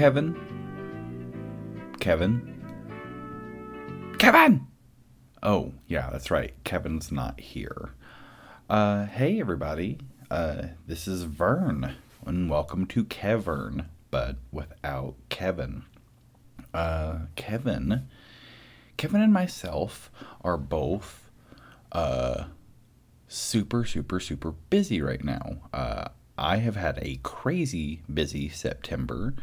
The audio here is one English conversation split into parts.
Kevin? Kevin? Kevin! Oh, yeah, that's right. Kevin's not here. Uh, hey, everybody. Uh, this is Vern, and welcome to Kevern, but without Kevin. Uh, Kevin, Kevin and myself are both, uh, super, super, super busy right now. Uh, I have had a crazy busy September,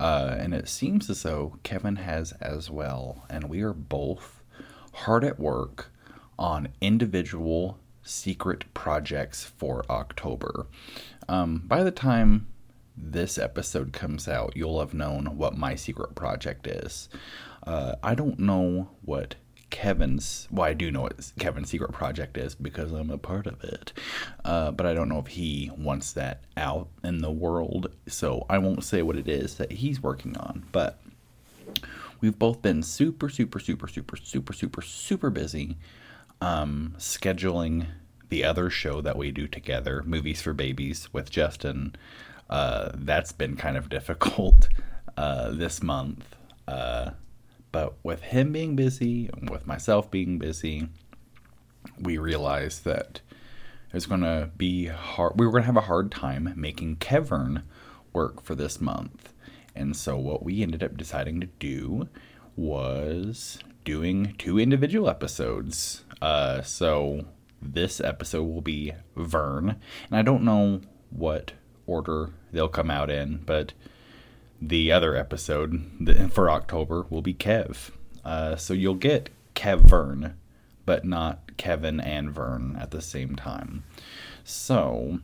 uh, and it seems as though Kevin has as well, and we are both hard at work on individual secret projects for October. Um, by the time this episode comes out, you'll have known what my secret project is. Uh, I don't know what Kevin's, well, I do know what Kevin's secret project is because I'm a part of it, uh, but I don't know if he wants that out in the world, so I won't say what it is that he's working on, but we've both been super, super, super, super, super, super, super busy um, scheduling the other show that we do together, Movies for Babies with Justin. Uh, that's been kind of difficult uh, this month. But with him being busy and with myself being busy, we realized that it was going to be hard. We were going to have a hard time making Kevern work for this month. And so what we ended up deciding to do was doing two individual episodes. Uh, so this episode will be Vern, and I don't know what order they'll come out in, but the other episode for October will be Kev. Uh, so you'll get Kev Vern, but not Kevin and Vern at the same time. So,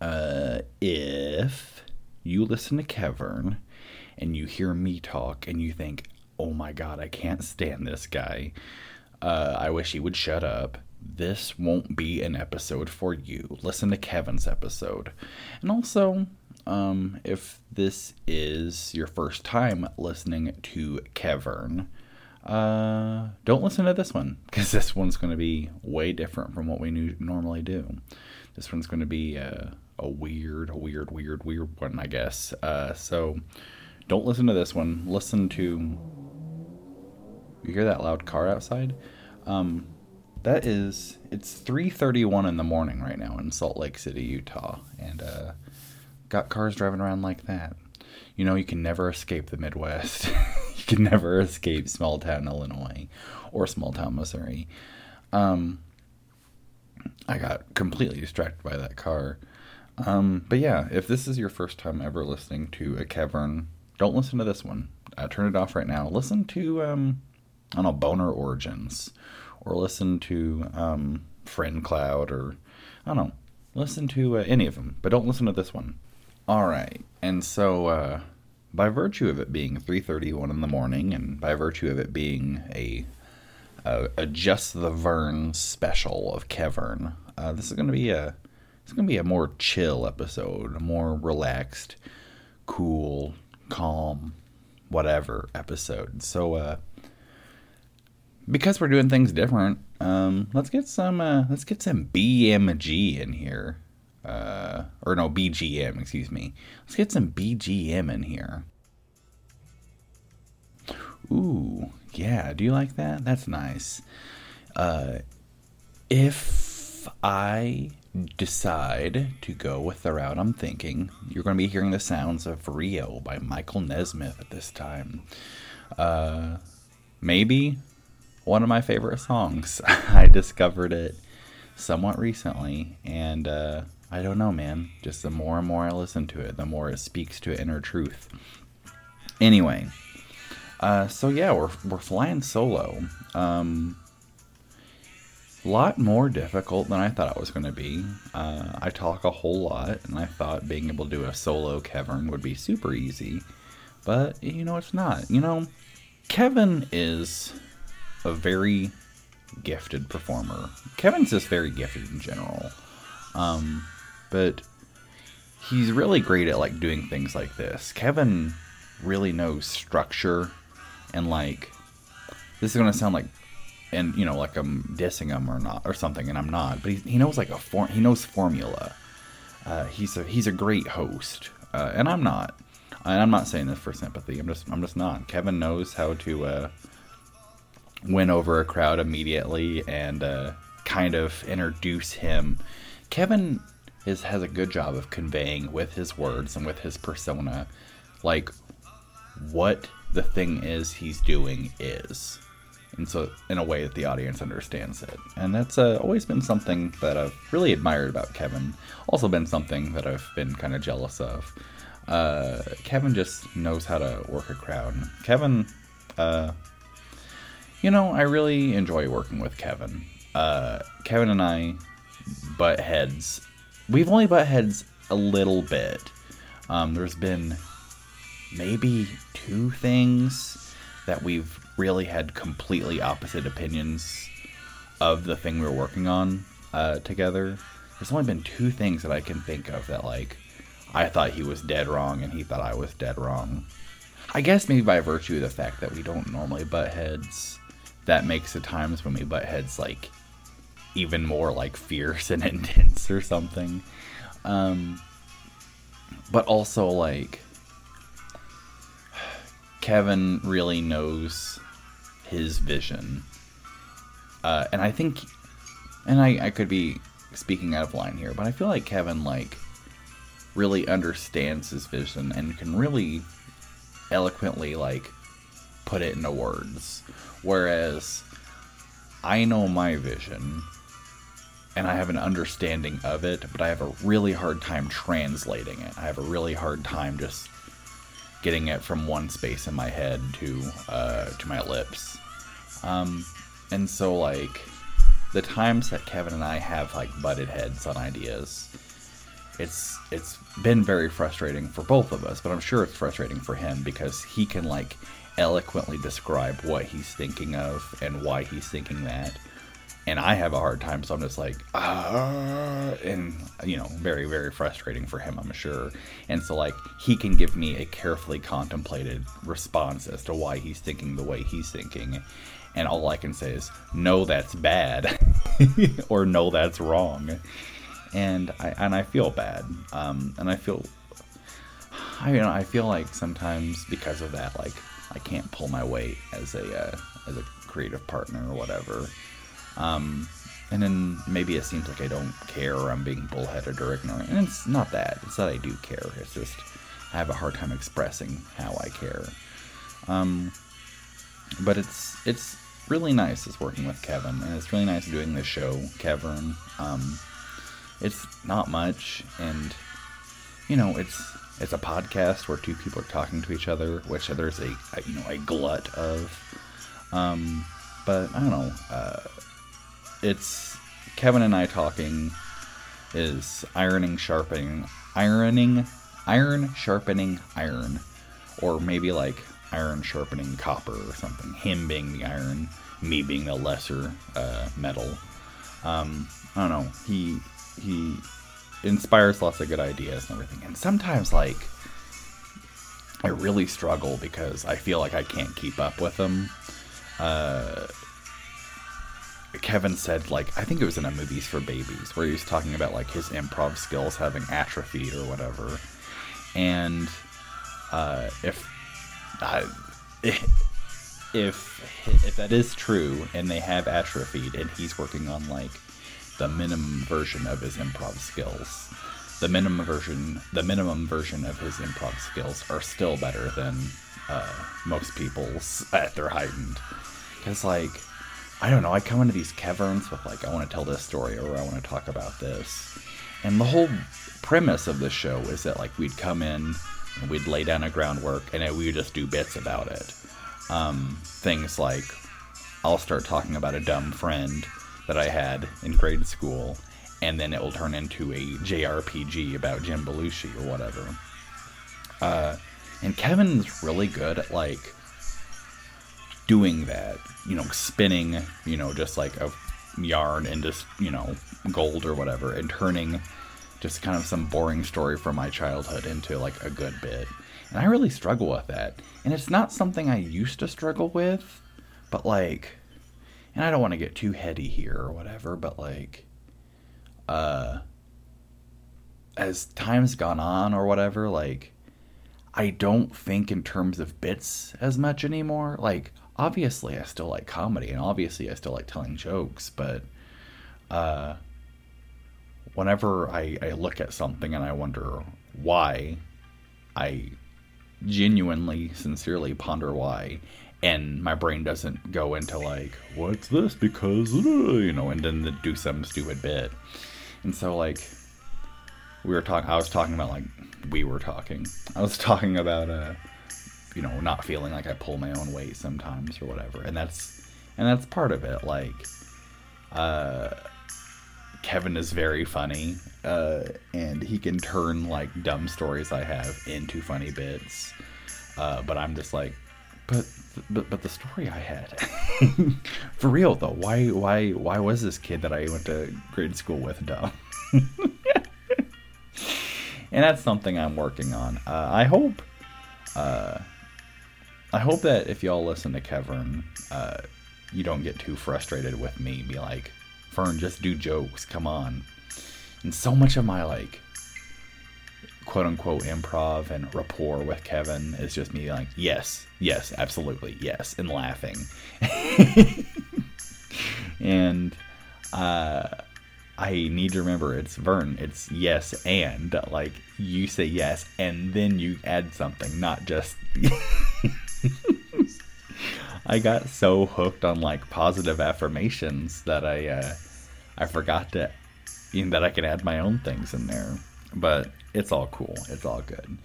uh, if you listen to Kevern and you hear me talk and you think, oh my god, I can't stand this guy, uh, I wish he would shut up. This won't be an episode for you. Listen to Kevin's episode. And also, um, if this is your first time listening to Kevern, uh, don't listen to this one because this one's going to be way different from what we normally do. This one's going to be a, a weird, weird, weird, weird one, I guess. Uh, so don't listen to this one. Listen to. You hear that loud car outside? Um, that is. It's 3:31 in the morning right now in Salt Lake City, Utah, and uh, got cars driving around like that. You know, you can never escape the Midwest. you can never escape small town Illinois or small town Missouri. Um, I got completely distracted by that car. Um, but yeah, if this is your first time ever listening to a Kevern don't listen to this one. Uh, turn it off right now. Listen to um, I don't know Boner Origins, or listen to um, Friend Cloud, or I don't know. Listen to uh, any of them, but don't listen to this one. All right, and so uh, by virtue of it being 3:31 in the morning, and by virtue of it being a a, a just the Vern special of Kevern, uh, this is going to be a it's going to be a more chill episode, a more relaxed, cool, calm, whatever episode. So, uh, because we're doing things different, um, let's get some uh, let's get some BMG in here, uh, or no BGM, excuse me. Let's get some BGM in here. Ooh, yeah. Do you like that? That's nice. Uh, if I decide to go with the route I'm thinking, you're going to be hearing the sounds of Rio by Michael Nesmith at this time. Uh, maybe one of my favorite songs. I discovered it somewhat recently, and uh, I don't know, man. Just the more and more I listen to it, the more it speaks to inner truth. Anyway, uh, so yeah, we're we're flying solo. Um, lot more difficult than I thought it was going to be. Uh, I talk a whole lot, and I thought being able to do a solo Kevern would be super easy. But, you know, it's not. You know, Kevin is a very gifted performer. Kevin's just very gifted in general. Um, but he's really great at like doing things like this. Kevin really knows structure and like this is going to sound like and you know like I'm dissing him or not or something, and I'm not. But he, he knows like a form. He knows formula. Uh, he's a he's a great host, uh, and I'm not. And I'm not saying this for sympathy. I'm just I'm just not. Kevin knows how to uh, win over a crowd immediately and uh, kind of introduce him. Kevin has a good job of conveying with his words and with his persona, like what the thing is he's doing is. And so in a way that the audience understands it. And that's uh, always been something that i've really admired about kevin. Also been something that i've been kind of jealous of. Uh, kevin just knows how to work a crowd. Kevin uh, you know i really enjoy working with kevin. Uh, kevin and i butt heads we've only butt heads a little bit um, there's been maybe two things that we've really had completely opposite opinions of the thing we are working on uh, together. There's only been two things that I can think of that like I thought he was dead wrong and he thought I was dead wrong. I guess maybe by virtue of the fact that we don't normally butt heads, that makes the times when we butt heads like even more like fierce and intense or something. Um, but also like Kevin really knows his vision. Uh, and I think, and I, I could be speaking out of line here, but I feel like Kevin, like, really understands his vision and can really eloquently, like, put it into words. Whereas I know my vision and I have an understanding of it, but I have a really hard time translating it. I have a really hard time just getting it from one space in my head to uh, to my lips. Um, and so like the times that Kevin and I have like butted heads on ideas, it's it's been very frustrating for both of us, but I'm sure it's frustrating for him because he can like eloquently describe what he's thinking of and why he's thinking that and I have a hard time. So I'm just like, ah, and you know, very very frustrating for him, I'm sure. And so like he can give me a carefully contemplated response as to why he's thinking the way he's thinking, and all I can say is, no, that's bad, or no, that's wrong, and I and I feel bad, um, and I feel. I know I feel like sometimes because of that like I can't pull my weight as a uh, as a creative partner or whatever um, and then maybe it seems like I don't care or I'm being bullheaded or ignorant. And it's not that. It's that I do care. It's just I have a hard time expressing how I care. Um, but it's it's really nice is working with Kevin, and it's really nice doing this show, Kevin. Um, it's not much, and you know, it's it's a podcast where two people are talking to each other, which there's a, a you know a glut of. Um, but I don't know. Uh, it's Kevin and I talking is ironing, sharpening, ironing, iron, sharpening, iron, or maybe like iron sharpening copper or something. Him being the iron, me being the lesser uh, metal. Um, I don't know. He he inspires lots of good ideas and everything. And sometimes like I really struggle because I feel like I can't keep up with them. Uh, Kevin said, like, I think it was in a Movies for Babies, where he was talking about, like, his improv skills having atrophied or whatever. And uh, if, uh, if, if that is true and they have atrophied and he's working on, like, the minimum version of his improv skills, the minimum version, the minimum version of his improv skills are still better than uh, most people's at their heightened. Because, like, I don't know, I come into these Keverns with like I want to tell this story or I want to talk about this. And the whole premise of the show is that like we'd come in and we'd lay down a groundwork and we would just do bits about it. Um, things like I'll start talking about a dumb friend that I had in grade school, and then it will turn into a JRPG about Jim Belushi or whatever. Uh, and Kevin's really good at like doing that, you know, spinning, you know, just like a yarn into, you know, gold or whatever, and turning just kind of some boring story from my childhood into like a good bit. And I really struggle with that. And it's not something I used to struggle with, but like, and I don't want to get too heady here or whatever, but like, uh, as time's gone on or whatever, like, I don't think in terms of bits as much anymore. Like, obviously, I still like comedy, and obviously, I still like telling jokes, but uh, whenever I, I look at something and I wonder why, I genuinely, sincerely ponder why, and my brain doesn't go into like, what's this? Because, you know, and then do some stupid bit. And so, like, we were talking, I was talking about, like, we were talking. I was talking about, uh, you know, not feeling like I pull my own weight sometimes or whatever. And that's, and that's part of it. Like, uh, Kevin is very funny, uh, and he can turn like dumb stories I have into funny bits. Uh, but I'm just like, but but but the story I had, for real though, why why why was this kid that I went to grade school with dumb? and that's something I'm working on. Uh, I hope, uh, I hope that if y'all listen to Kevin, uh, you don't get too frustrated with me. Be like, Vern, just do jokes. Come on. And so much of my like quote unquote improv and rapport with Kevin is just me like, yes, yes, absolutely, yes, and laughing. and uh, I need to remember it's Vern. It's yes and like you say yes and then you add something, not just. I got so hooked on like positive affirmations that I uh, I forgot to you know, that I could add my own things in there. But it's all cool. It's all good.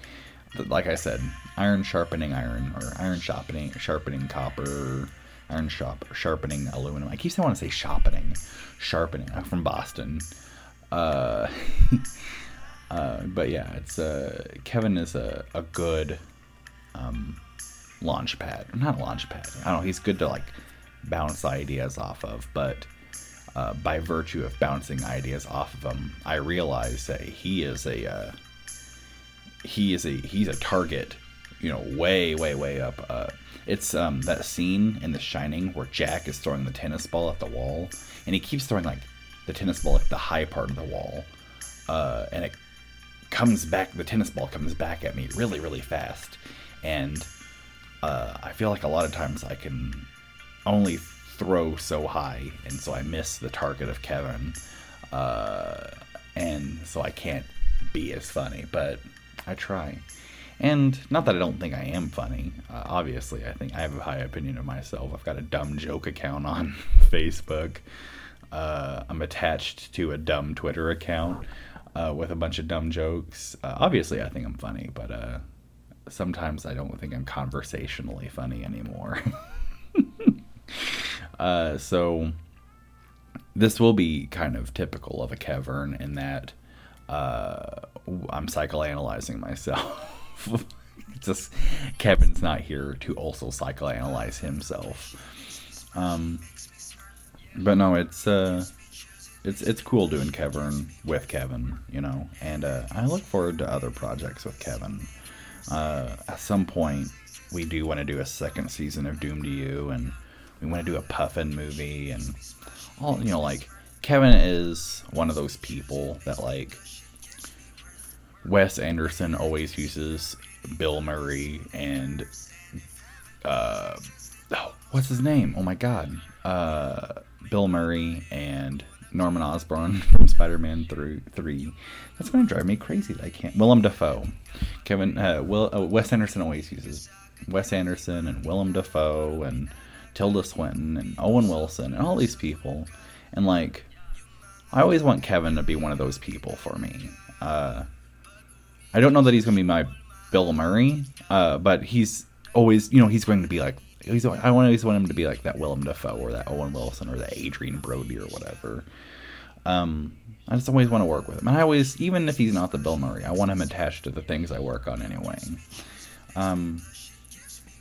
Like I said, iron sharpening iron or iron sharpening sharpening copper iron shop sharpening aluminum. I keep saying I want to say sharpening, sharpening. I'm from Boston. Uh, uh, but yeah, it's uh, Kevin is a, a good um, launch pad. Not launch pad. I don't know. He's good to like bounce ideas off of, but uh, by virtue of bouncing ideas off of him, I realize that he is a uh, he is a he's a target. You know, way way way up. Uh, it's um, that scene in The Shining where Jack is throwing the tennis ball at the wall, and he keeps throwing like the tennis ball at the high part of the wall, uh, and it comes back. The tennis ball comes back at me really really fast, and uh, I feel like a lot of times I can only throw so high, and so I miss the target of Kevin, uh, and so I can't be as funny. But I try, and not that I don't think I am funny. Uh, obviously, I think I have a high opinion of myself. I've got a dumb joke account on Facebook. Uh, I'm attached to a dumb Twitter account uh, with a bunch of dumb jokes. Uh, obviously, I think I'm funny, but uh, sometimes I don't think I'm conversationally funny anymore. Uh, so this will be kind of typical of a Kevern in that uh, I'm psychoanalyzing myself. Just Kevin's not here to also psychoanalyze himself. Um, but no, it's uh, it's it's cool doing Kevern with Kevin, you know, and uh, I look forward to other projects with Kevin. Uh, at some point, we do want to do a second season of Doom to You, and we want to do a Puffin movie and all you know like Kevin is one of those people that like Wes Anderson always uses Bill Murray and uh oh, what's his name? Oh my god. Uh Bill Murray and Norman Osborn from Spider-Man through 3. That's going to drive me crazy. I can't. Willem Dafoe. Kevin uh, Will uh, Wes Anderson always uses Wes Anderson and Willem Dafoe and Tilda Swinton and Owen Wilson and all these people. And like, I always want Kevin to be one of those people for me. Uh, I don't know that he's going to be my Bill Murray, uh, but he's always, you know, he's going to be like, he's, I always want him to be like that Willem Dafoe or that Owen Wilson or that Adrien Brody or whatever. Um, I just always want to work with him. And I always, even if he's not the Bill Murray, I want him attached to the things I work on anyway. Um,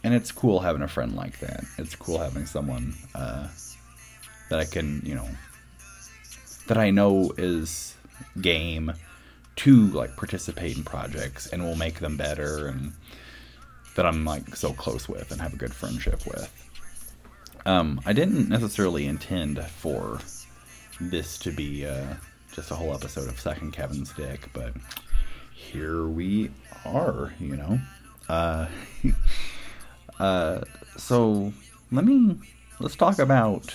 and it's cool having a friend like that. It's cool having someone uh, that I can, you know, that I know is game to like participate in projects and will make them better, and that I'm like so close with and have a good friendship with. Um, I didn't necessarily intend for this to be uh, just a whole episode of Second Kevin's Dick, but here we are, you know. Uh, uh, so let me let's talk about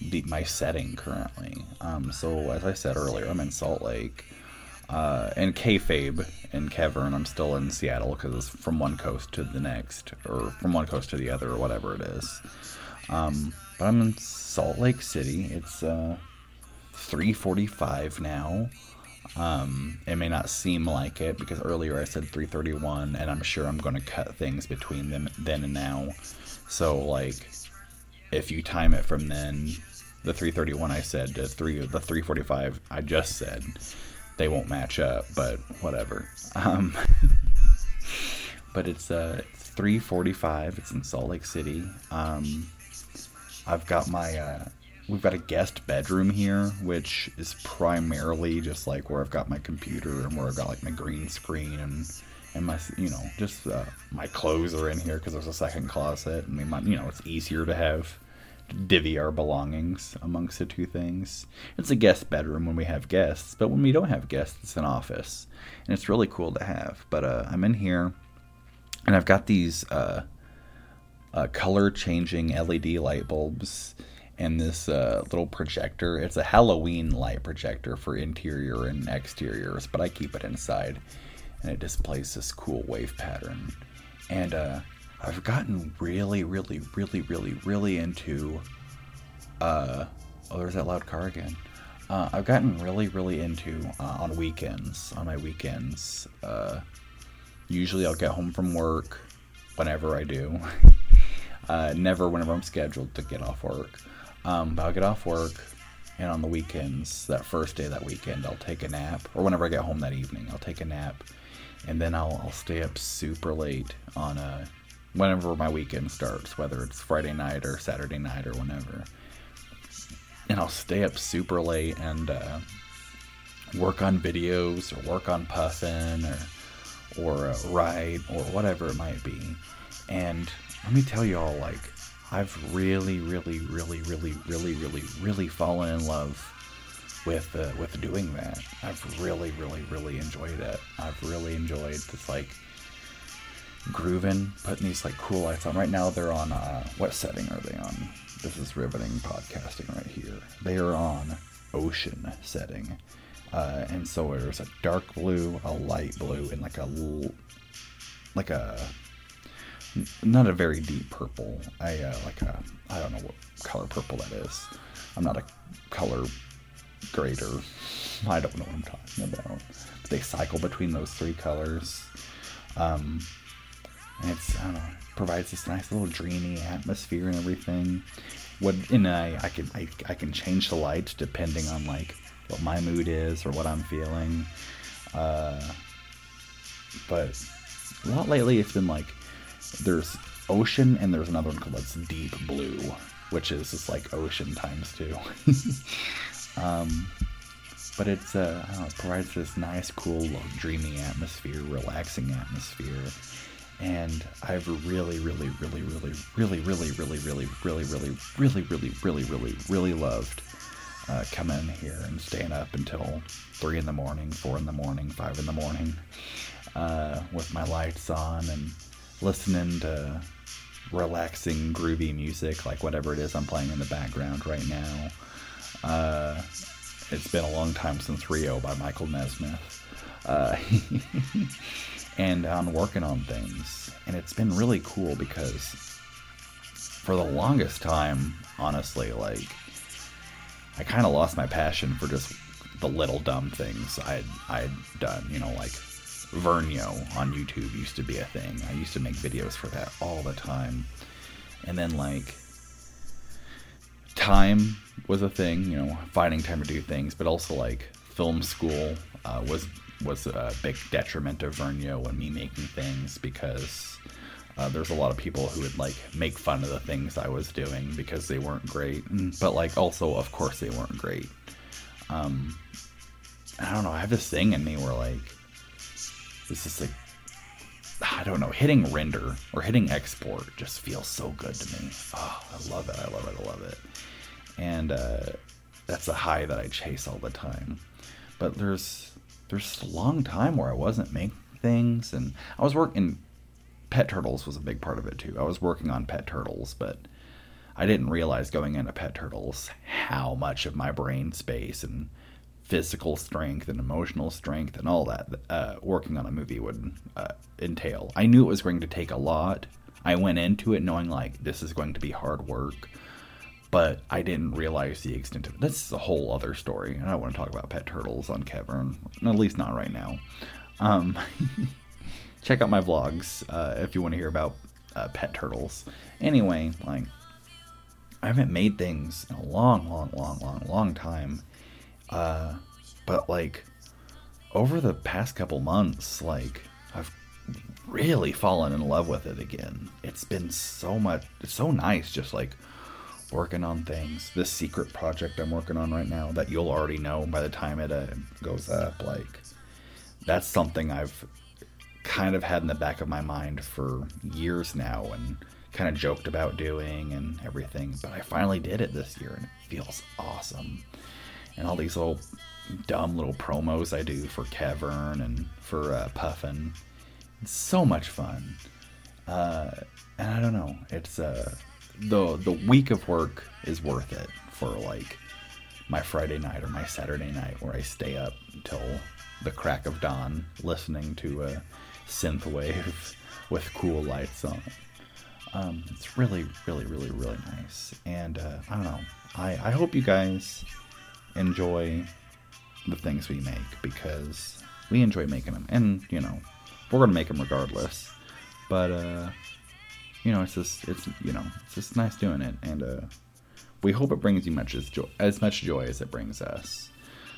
the, my setting currently. Um, so as I said earlier, I'm in Salt Lake. Uh, and kayfabe and Kevern, I'm still in Seattle because it's from one coast to the next, or from one coast to the other, or whatever it is. Um, but I'm in Salt Lake City. It's uh, 3:45 now. Um, it may not seem like it because earlier I said 3:31, and I'm sure I'm going to cut things between them then and now. So like, if you time it from then, the 3:31 I said to three the 3:45 I just said they won't match up, but whatever. Um, but it's uh, 3:45. It's in Salt Lake City. Um, I've got my uh, we've got a guest bedroom here, which is primarily just like where I've got my computer and where I've got like my green screen and and my you know just uh, my clothes are in here because there's a second closet. I mean, my, you know it's easier to have divvy our belongings amongst the two things. It's a guest bedroom when we have guests, but when we don't have guests, it's an office, and it's really cool to have. But uh, I'm in here, and I've got these uh, uh, color changing LED light bulbs and this uh, little projector. It's a Halloween light projector for interior and exteriors, but I keep it inside, and it displays this cool wave pattern. And uh, I've gotten really, really, really, really, really into. Uh, oh, there's that loud car again. Uh, I've gotten really, really into uh, on weekends. On my weekends, uh, usually I'll get home from work whenever I do. uh, never whenever I'm scheduled to get off work. Um, but I'll get off work, and on the weekends, that first day that weekend, I'll take a nap, or whenever I get home that evening, I'll take a nap, and then I'll, I'll stay up super late on a whenever my weekend starts, whether it's Friday night or Saturday night or whenever. And I'll stay up super late and uh, work on videos or work on puffin or or uh, write or whatever it might be. And let me tell y'all, like I've really, really, really, really, really, really, really fallen in love with uh, with doing that. I've really, really, really enjoyed it. I've really enjoyed this like grooving, putting these like cool lights on. Right now they're on uh, what setting are they on? This is riveting podcasting right here. They are on ocean setting. Uh, and so there's a dark blue, a light blue, and like a like a not a very deep purple. I uh, like a I don't know what color purple that is. I'm not a color grader. I don't know what I'm talking about. But they cycle between those three colors. Um, it's I don't know provides this nice little dreamy atmosphere and everything. What and I I can I, I can change the lights depending on like what my mood is or what I'm feeling. Uh, but a lot lately it's been like there's ocean and there's another one called that's deep blue, which is just like ocean times two. um, but it's uh, know, it provides this nice, cool, dreamy atmosphere, relaxing atmosphere and I've really, really, really, really, really, really, really, really, really, really, really, really, really, really, really loved uh, coming here and staying up until three in the morning, four in the morning, five in the morning, uh, with my lights on and listening to relaxing, groovy music, like whatever it is I'm playing in the background right now. Uh, it's been a long time since Rio by Michael Nesmith. Uh, and on working on things. And it's been really cool because for the longest time, honestly, like I kind of lost my passion for just the little dumb things I'd I'd done. You know, like Vernio on YouTube used to be a thing. I used to make videos for that all the time. And then like time was a thing, you know, finding time to do things, but also like film school uh, was was a big detriment of Vernio and me making things because uh, there's a lot of people who would like make fun of the things I was doing because they weren't great, but like also of course they weren't great. Um, I don't know. I have this thing in me where like this is like I don't know, hitting render or hitting export just feels so good to me. Oh, I love it. I love it. I love it. And uh, that's a high that I chase all the time. But there's there's a long time where I wasn't making things, and I was working. Pet turtles was a big part of it too. I was working on pet turtles, but I didn't realize going into pet turtles how much of my brain space and physical strength and emotional strength and all that uh, working on a movie would uh, entail. I knew it was going to take a lot. I went into it knowing like this is going to be hard work, but I didn't realize the extent of it. This is a whole other story. And I don't want to talk about pet turtles on Kevern, at least not right now. Um, check out my vlogs uh, if you want to hear about uh, pet turtles. Anyway, like I haven't made things in a long, long, long, long, long time. Uh, but like over the past couple months, like I've really fallen in love with it again. It's been so much, it's so nice just like working on things. This secret project I'm working on right now that you'll already know by the time it uh, goes up, like that's something I've kind of had in the back of my mind for years now and kind of joked about doing and everything. But I finally did it this year and it feels awesome. And all these little dumb little promos I do for Kevern and for uh, Puffin. It's so much fun. Uh, and I don't know, it's uh, the the week of work is worth it for like my Friday night or my Saturday night where I stay up until the crack of dawn listening to a synthwave with cool lights on. Um, it's really, really, really, really nice. And uh, I don't know. I, I hope you guys enjoy the things we make because we enjoy making them. And, you know, we're going to make them regardless. But, uh, you know, it's just, it's, you know, it's just nice doing it. And, uh, we hope it brings you much as, joy, as much joy as it brings us.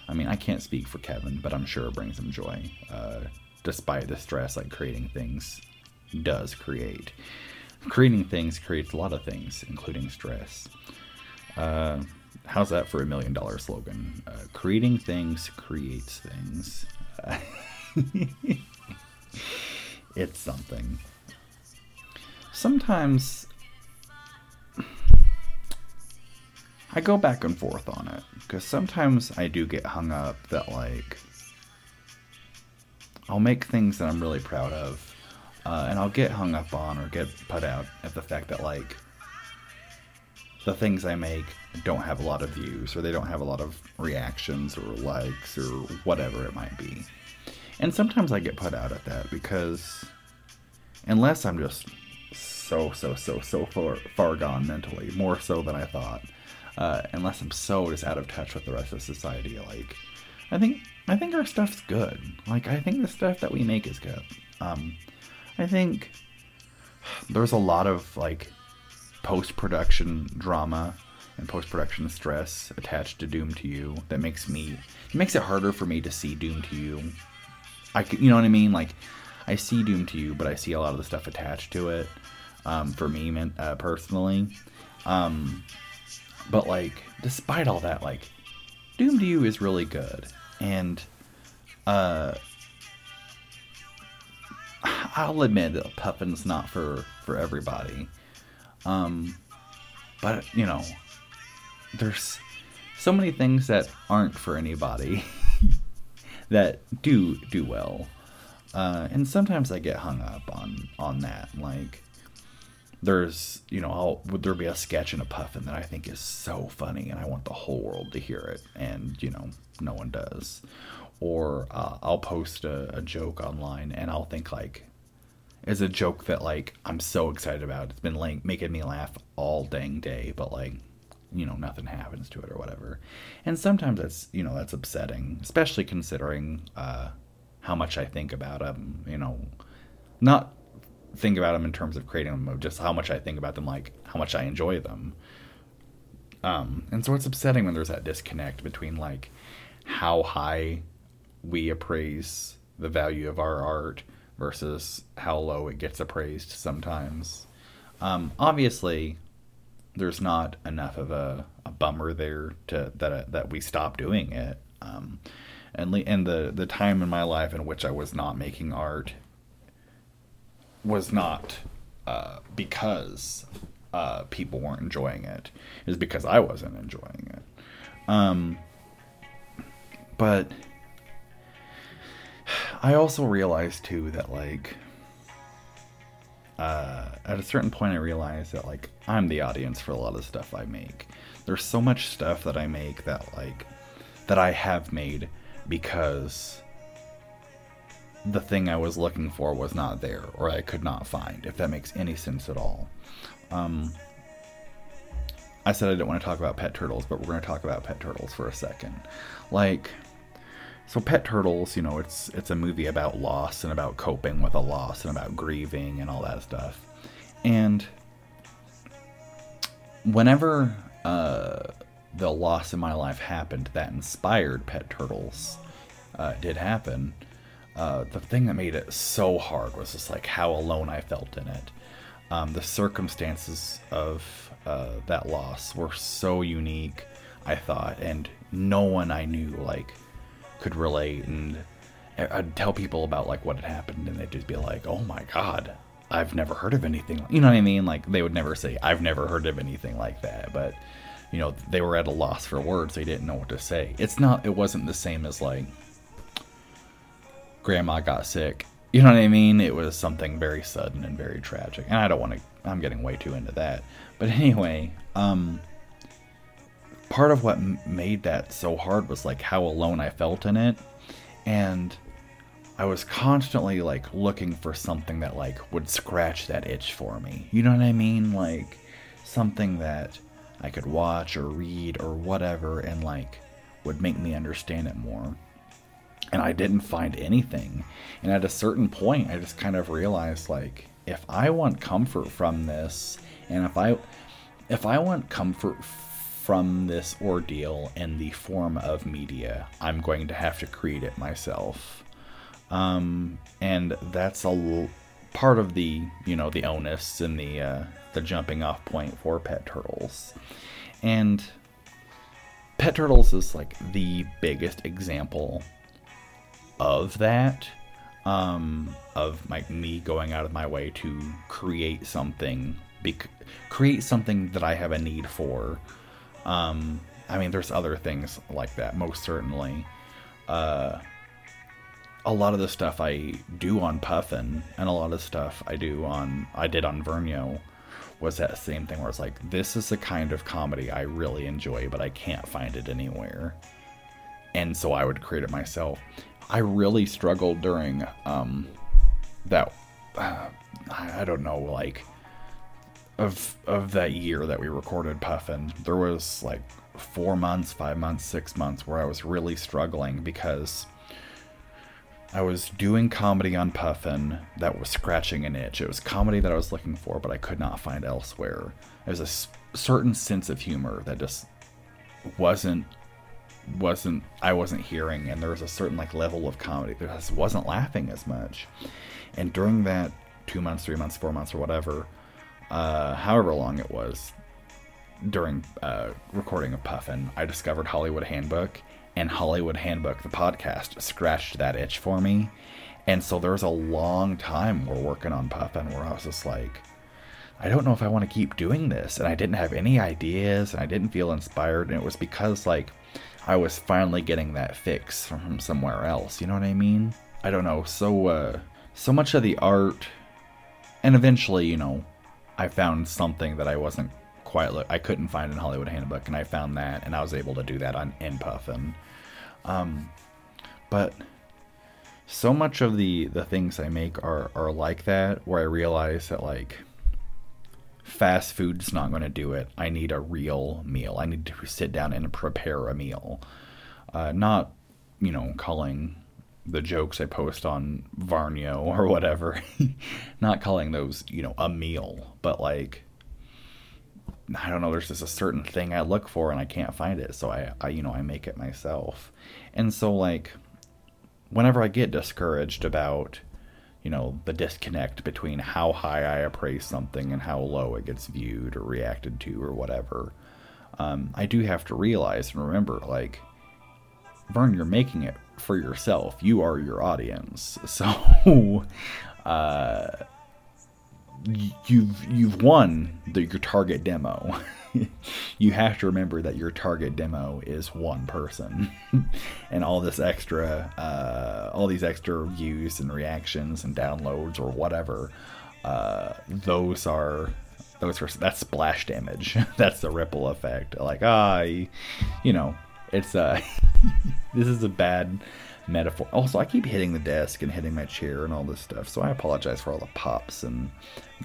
I mean, I can't speak for Kevin, but I'm sure it brings him joy, uh, despite the stress like creating things does create. Creating things creates a lot of things, including stress. Uh, how's that for a million dollar slogan? Uh, creating things creates things. it's something. Sometimes I go back and forth on it because sometimes I do get hung up that like I'll make things that I'm really proud of uh, and I'll get hung up on or get put out at the fact that like the things I make don't have a lot of views or they don't have a lot of reactions or likes or whatever it might be. And sometimes I get put out at that because unless I'm just so so so so far far gone mentally, more so than I thought. Uh, unless I'm so just out of touch with the rest of society, like I think I think our stuff's good. Like I think the stuff that we make is good. Um, I think there's a lot of like post production drama and post production stress attached to Doom to You that makes me it makes it harder for me to see Doom to You. I you know what I mean? Like I see Doom to You, but I see a lot of the stuff attached to it. Um, for me, uh, personally, um, but like despite all that, like Doom to You is really good, and uh, I'll admit that Puffin's not for for everybody. Um, but you know, there's so many things that aren't for anybody that do do well. Uh, and sometimes I get hung up on on that. Like, there's you know, I'll would there be a sketch and a puffin that I think is so funny, and I want the whole world to hear it, and you know, no one does. Or uh, I'll post a, a joke online, and I'll think like, it's a joke that like I'm so excited about. It's been like making me laugh all dang day, but like you know nothing happens to it or whatever. And sometimes that's you know that's upsetting, especially considering uh, how much I think about them. You know, not think about them in terms of creating them, of just how much I think about them, like how much I enjoy them. Um, and so it's upsetting when there's that disconnect between like how high we appraise the value of our art versus how low it gets appraised sometimes. Um, obviously, there's not enough of a, a bummer there to that that we stop doing it. Um, and and the the time in my life in which I was not making art was not uh, because uh, people weren't enjoying it. It was because I wasn't enjoying it. Um, but I also realized too that like uh, at a certain point I realized that like I'm the audience for a lot of stuff I make. There's so much stuff that I make that like that I have made because the thing I was looking for was not there or I could not find, if that makes any sense at all. Um, I said I didn't want to talk about pet turtles, but we're going to talk about pet turtles for a second. Like, so pet turtles, you know, it's it's a movie about loss and about coping with a loss and about grieving and all that stuff. And whenever uh, the loss in my life happened that inspired pet turtles uh, did happen, uh, the thing that made it so hard was just like how alone I felt in it. Um, the circumstances of uh, that loss were so unique, I thought, and no one I knew like could relate. And I'd tell people about like what had happened, and they'd just be like, "Oh my god, I've never heard of anything." You know what I mean? Like they would never say, "I've never heard of anything like that," but you know they were at a loss for words. They didn't know what to say. It's not. It wasn't the same as like grandma got sick. You know what I mean? It was something very sudden and very tragic. And I don't want to I'm getting way too into that. But anyway, um part of what m- made that so hard was like how alone I felt in it and I was constantly like looking for something that like would scratch that itch for me. You know what I mean? Like something that I could watch or read or whatever and like would make me understand it more and I didn't find anything. And at a certain point, I just kind of realized like if I want comfort from this, and if I if I want comfort from this ordeal in the form of media, I'm going to have to create it myself. Um, and that's a l- part of the you know the onus and the uh, the jumping off point for pet turtles, and pet turtles is like the biggest example of that um, of like me going out of my way to create something bec- create something that i have a need for. Um, i mean there's other things like that most certainly. Uh, a lot of the stuff i do on puffin and a lot of stuff i do on i did on vernio was that same thing where it's like this is the kind of comedy i really enjoy but i can't find it anywhere. And so i would create it myself I really struggled during um, that. Uh, I don't know, like of of that year that we recorded Puffin. There was like four months, five months, six months where I was really struggling because I was doing comedy on Puffin that was scratching an itch. It was comedy that I was looking for, but I could not find elsewhere. There's a s- certain sense of humor that just wasn't wasn't I wasn't hearing, and there was a certain like level of comedy I just wasn't laughing as much. And during that two months, three months, four months, or whatever, uh, however long it was, during uh, recording of Puffin, I discovered Hollywood Handbook, and Hollywood Handbook, the podcast, scratched that itch for me. And so there was a long time we're working on Puffin where I was just like, I don't know if I want to keep doing this. And I didn't have any ideas and I didn't feel inspired. And it was because, like, I was finally getting that fix from somewhere else. You know what I mean? I don't know. So, uh, so much of the art, and eventually, you know, I found something that I wasn't quite, I couldn't find in Hollywood Handbook, and I found that, and I was able to do that on in Puffin. Um, but so much of the the things I make are are like that, where I realize that like fast food's not going to do it. I need a real meal. I need to sit down and prepare a meal. Uh, not, you know, calling the jokes I post on Vernio or whatever, not calling those, you know, a meal, but like, I don't know, there's just a certain thing I look for and I can't find it. So I, I you know, I make it myself. And so, like, whenever I get discouraged about, you know the disconnect between how high I appraise something and how low it gets viewed or reacted to or whatever. Um, I do have to realize and remember, like, Vern, you're making it for yourself. You are your audience. So, uh, you've you've won the, your target demo. you have to remember that your target demo is one person, and all this extra, uh, all these extra views and reactions and downloads or whatever. Uh, those are those are that's splash damage. that's the ripple effect. Like ah, you know, it's uh, this is a bad metaphor. Also, I keep hitting the desk and hitting my chair and all this stuff, so I apologize for all the pops and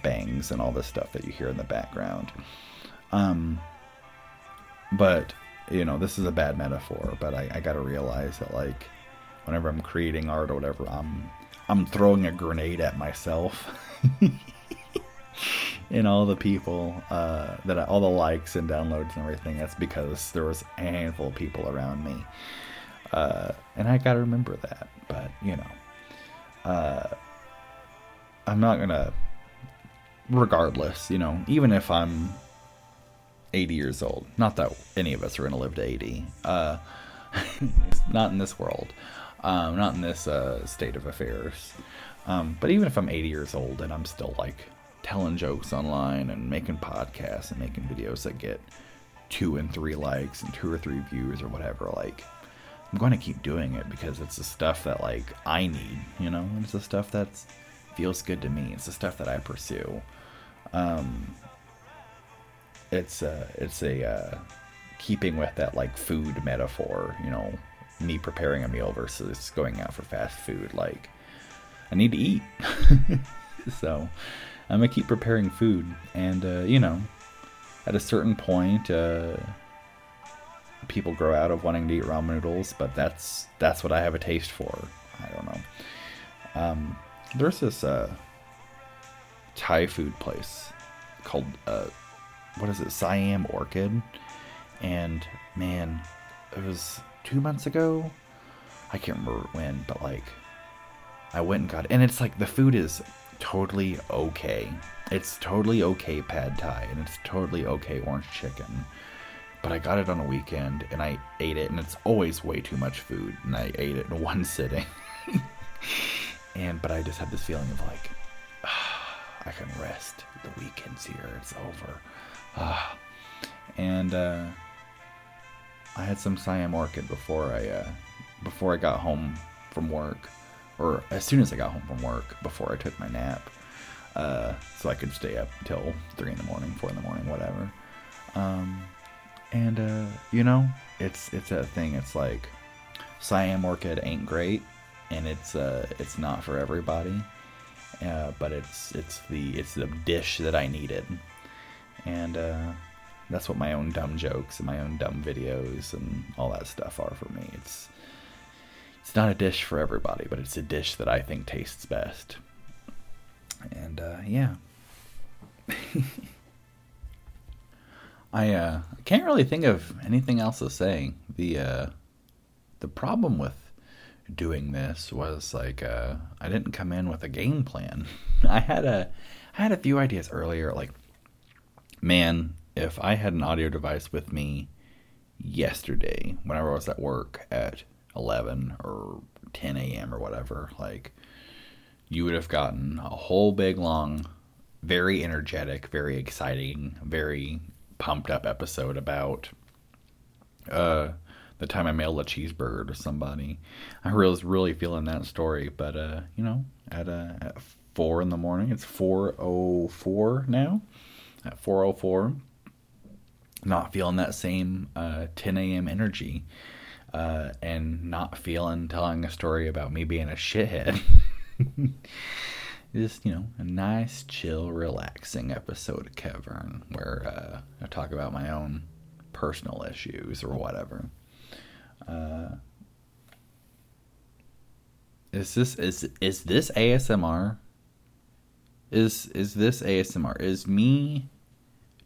bangs and all this stuff that you hear in the background. Um, but you know, this is a bad metaphor, but I, I got to realize that like whenever I'm creating art or whatever, I'm I'm throwing a grenade at myself. and all the people uh, that I, all the likes and downloads and everything. That's because there was a handful of people around me uh, and I gotta remember that. But you know, uh, I'm not gonna. Regardless, you know, even if I'm 80 years old, not that any of us are gonna live to 80. Uh, not in this world, um, not in this uh, state of affairs. Um, but even if I'm 80 years old and I'm still like telling jokes online and making podcasts and making videos that get two and three likes and two or three views or whatever, like I'm going to keep doing it because it's the stuff that like I need, you know. It's the stuff that feels good to me. It's the stuff that I pursue. Um, it's uh, it's a uh, keeping with that like food metaphor, you know, me preparing a meal versus going out for fast food. Like I need to eat, so I'm gonna keep preparing food, and uh, you know, at a certain point. Uh, people grow out of wanting to eat ramen noodles, but that's that's what I have a taste for. I don't know. Um, there's this uh, Thai food place called uh, what is it, Siam Orchid, and man, it was two months ago. I can't remember when, but like, I went and got it, and it's like the food is totally okay. It's totally okay pad thai, and it's totally okay orange chicken but I got it on a weekend and I ate it, and it's always way too much food, and I ate it in one sitting. and but I just had this feeling of like, ah, I can rest. The weekend's here. It's over. Ah. And uh, I had some Siam Orchid before I uh, before I got home from work, or as soon as I got home from work before I took my nap, uh, so I could stay up till three in the morning, four in the morning, whatever. Um, and uh, you know, it's it's a thing. It's like Siam Orchid ain't great, and it's uh, it's not for everybody. Uh, but it's it's the it's the dish that I needed, and uh, that's what my own dumb jokes and my own dumb videos and all that stuff are for me. It's it's not a dish for everybody, but it's a dish that I think tastes best. And uh, yeah. I uh, can't really think of anything else to say. The uh, the problem with doing this was like uh, I didn't come in with a game plan. I had a I had a few ideas earlier. Like, man, if I had an audio device with me yesterday, whenever I was at work at eleven or ten a.m. or whatever, like you would have gotten a whole big long, very energetic, very exciting, very pumped up episode about uh, the time I mailed a cheeseburger to somebody. I was really feeling that story, but uh, you know, at uh, at four in the morning, it's four oh four now. At four oh four, not feeling that same uh, 10 a.m. energy, uh, and not feeling telling a story about me being a shithead. just you know a nice chill relaxing episode of Kevern where uh, I talk about my own personal issues or whatever. Uh, is this is is this ASMR? Is is this ASMR? Is me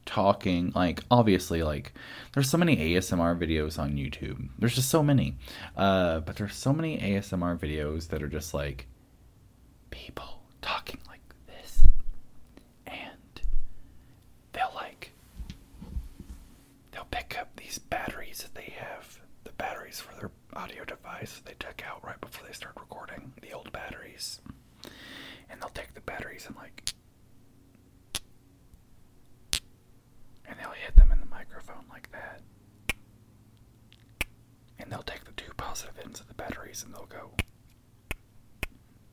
talking like obviously like there's so many ASMR videos on YouTube. There's just so many. Uh, but there's so many ASMR videos that are just like people talking like this. And they'll like, they'll pick up these batteries that they have, the batteries for their audio device they took out right before they start recording, the old batteries and they'll take the batteries and like and they'll hit them in the microphone like that. And they'll take the two positive ends of the batteries and they'll go.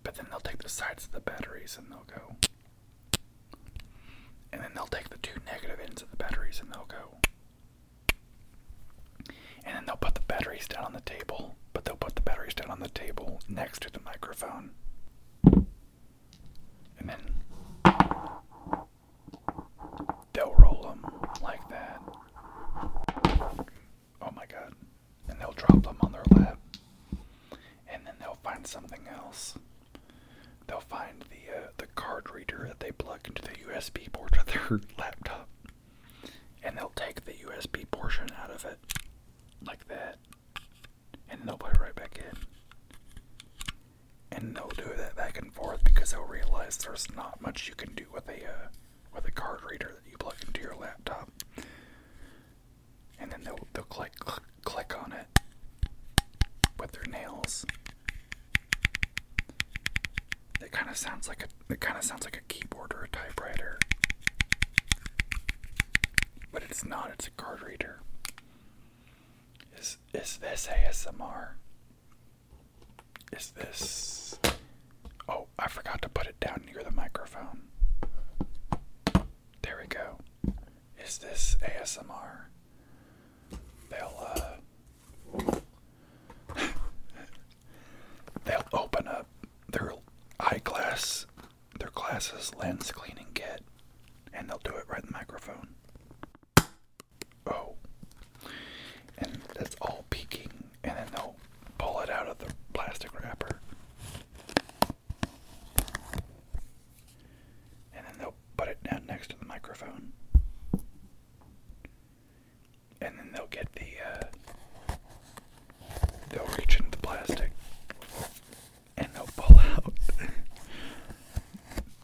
But then they'll take the sides of the batteries and they'll go. And then they'll take the two negative ends of the batteries and they'll go. And then they'll put the batteries down on the table, but they'll put the batteries down on the table next to the microphone. They'll roll them like that. Oh my god. And they'll drop them on their lap. And then they'll find something else. They'll find the uh, the card reader that they plug into the USB port of their laptop. And they'll take the USB portion out of it like that. And they'll put it right back in. And they'll do that back and forth because they'll realize there's not much you can do with a uh, with a card reader that you plug into your laptop. And then they'll they'll click click, click on it with their nails. It kind of sounds like a it kind of sounds like a keyboard or a typewriter. But it's not, it's a card reader. Is is this ASMR? Is this Oh, I forgot to put it down near the microphone. There we go. Is this ASMR? They'll uh they'll open up their eyeglass their glasses lens cleaning kit and they'll do it right in the microphone. Oh. And that's all peeking and then they'll pull it out of the plastic wrapper. And then they'll put it down next to the microphone. And then they'll get the uh, they'll reach into the plastic and they'll pull out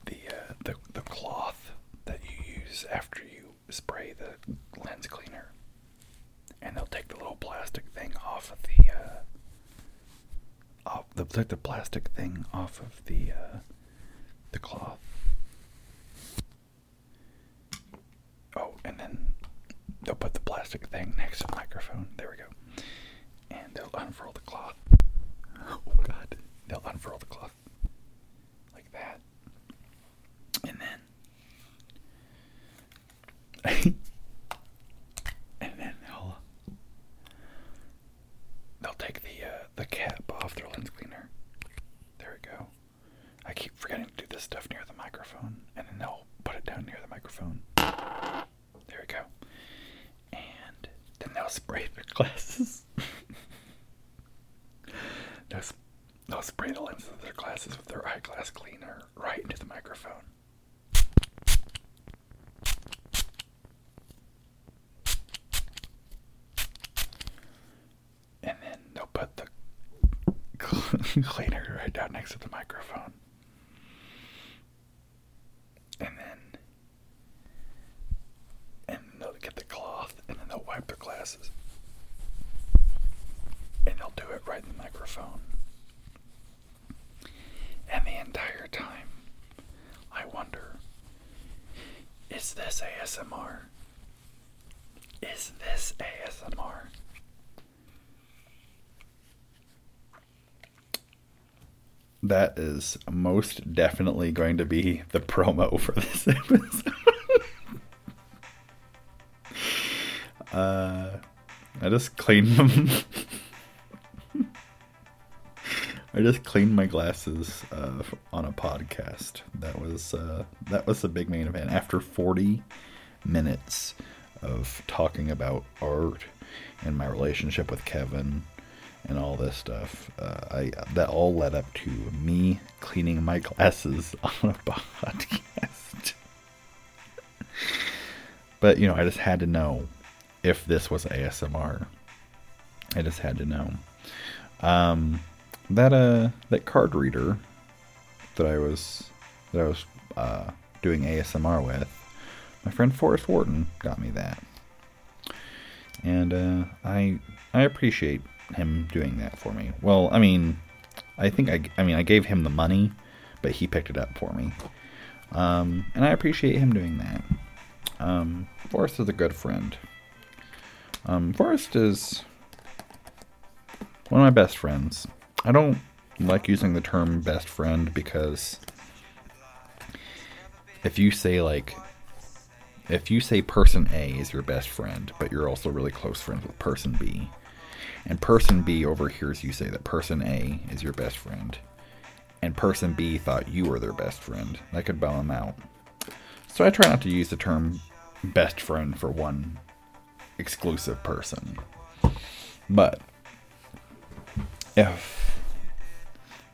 the, uh, the the cloth that you use after you spray the lens cleaner, and they'll take the little plastic thing off of the uh, off they'll take the plastic thing off of the uh, the cloth. Oh, and then they'll put the plastic thing next to the microphone. There we go. And they'll unfurl the cloth. Oh god. They'll unfurl the cloth like that. And then and then they'll they'll take the uh, the cap off their lens cleaner. There we go. I keep forgetting to do this stuff near the microphone, and then they'll put it down near the microphone. There we go. And then they'll spray their glasses. they'll, sp- they'll spray the lenses of their glasses with their eyeglass cleaner right into the microphone. And then they'll put the cleaner right down next to the microphone. And then and they'll get the cloth and then they'll wipe their glasses. And they'll do it right in the microphone. And the entire time, I wonder is this ASMR? Is this ASMR? That is most definitely going to be the promo for this episode. uh, I just cleaned them. I just cleaned my glasses uh, on a podcast. That was uh, that was the big main event. After 40 minutes of talking about art and my relationship with Kevin and all this stuff, uh, I that all led up to me cleaning my glasses on a podcast. but you know, I just had to know if this was ASMR. I just had to know. Um, that uh that card reader that I was that I was uh, doing ASMR with, my friend Forrest Wharton got me that, and uh, I I appreciate him doing that for me. Well, I mean, I think I I mean I gave him the money, but he picked it up for me, um, and I appreciate him doing that. Um, Forrest is a good friend. Um, Forrest is one of my best friends. I don't like using the term best friend because if you say like if you say person A is your best friend, but you're also really close friends with person B, and person B overhears you say that person A is your best friend, and person B thought you were their best friend, that could bail them out. So I try not to use the term best friend for one exclusive person. But if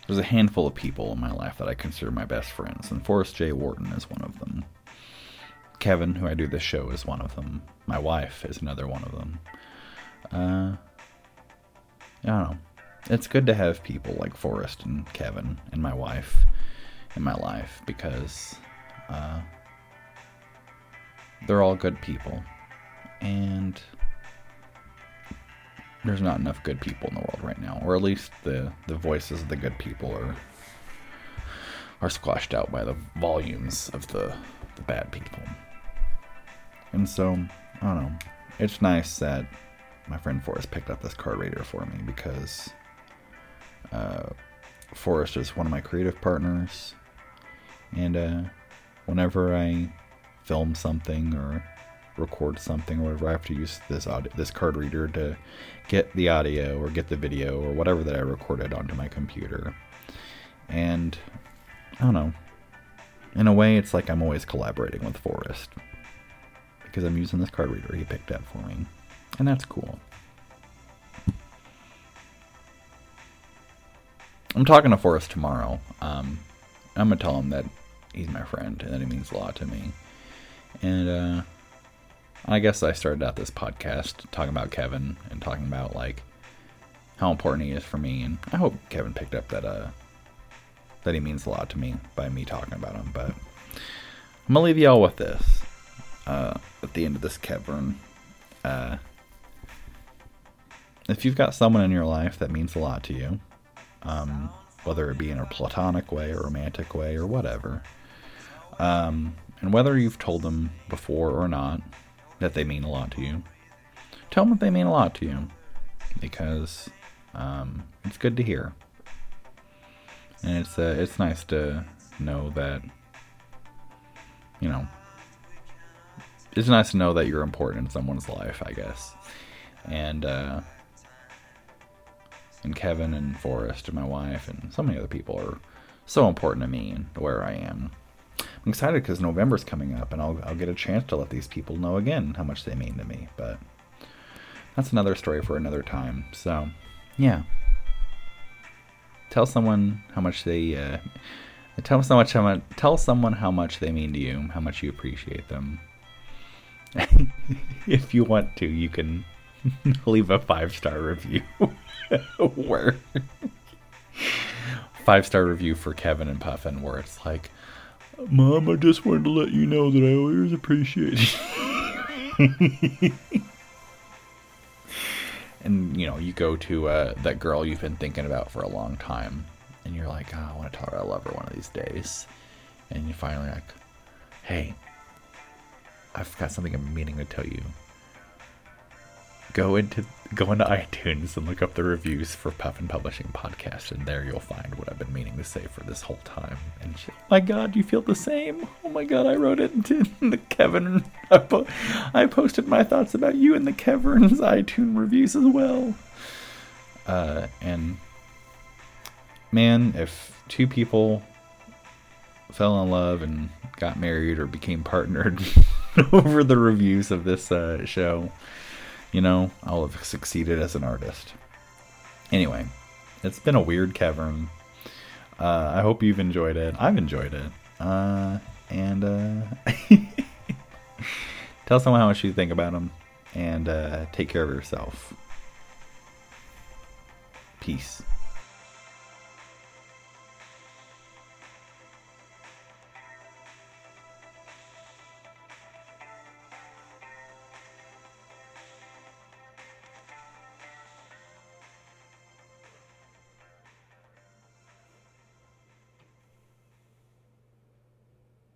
there's a handful of people in my life that I consider my best friends, and Forrest J. Wharton is one of them. Kevin, who I do this show, is one of them. My wife is another one of them. Uh, I don't know. It's good to have people like Forrest and Kevin and my wife in my life because uh, they're all good people. And there's not enough good people in the world right now, or at least the the voices of the good people are are squashed out by the volumes of the the bad people. And so, I don't know. It's nice that my friend Forrest picked up this card reader for me because uh, Forrest is one of my creative partners, and uh, whenever I film something or record something or whatever, I have to use this audio, this card reader to get the audio or get the video or whatever that I recorded onto my computer. And I don't know. In a way, it's like I'm always collaborating with Forrest because I'm using this card reader he picked up for me, and that's cool. I'm talking to Forrest tomorrow. Um, I'm gonna tell him that he's my friend and that he means a lot to me. And uh, I guess I started out this podcast talking about Kevin and talking about like how important he is for me, and I hope Kevin picked up that uh that he means a lot to me by me talking about him. But I'm gonna leave y'all with this uh, at the end of this Kevern. Uh, if you've got someone in your life that means a lot to you, um, whether it be in a platonic way or romantic way or whatever, um, and whether you've told them before or not that they mean a lot to you, tell them that they mean a lot to you because um, it's good to hear, and it's uh, it's nice to know that you know it's nice to know that you're important in someone's life, I guess. And uh, and Kevin and Forrest and my wife and so many other people are so important to me and where I am. I'm excited because November's coming up and I'll I'll get a chance to let these people know again how much they mean to me. But that's another story for another time. So yeah, tell someone how much they. Uh, tell so much how much. Tell someone how much they mean to you, how much you appreciate them, if you want to, you can leave a five star review. where five star review for Kevern and Puffin, where it's like, Mom, I just wanted to let you know that I always appreciate you. and you know, you go to uh, that girl you've been thinking about for a long time, and you're like, oh, I want to tell her I love her one of these days, and you finally like, hey, I've got something I'm meaning to tell you. Go into go into iTunes and look up the reviews for Puffin Publishing Podcast, and there you'll find what I've been meaning to say for this whole time. And she, oh my God, you feel the same? Oh my God, I wrote it in the Kevern. I, po- I posted my thoughts about you in the Kevern's iTunes reviews as well. Uh, and man, if two people fell in love and got married or became partnered over the reviews of this uh, show, you know, I'll have succeeded as an artist. Anyway, it's been a weird Kevern. Uh, I hope you've enjoyed it. I've enjoyed it. Uh, and uh, tell someone how much you think about them. And uh, take care of yourself. Peace.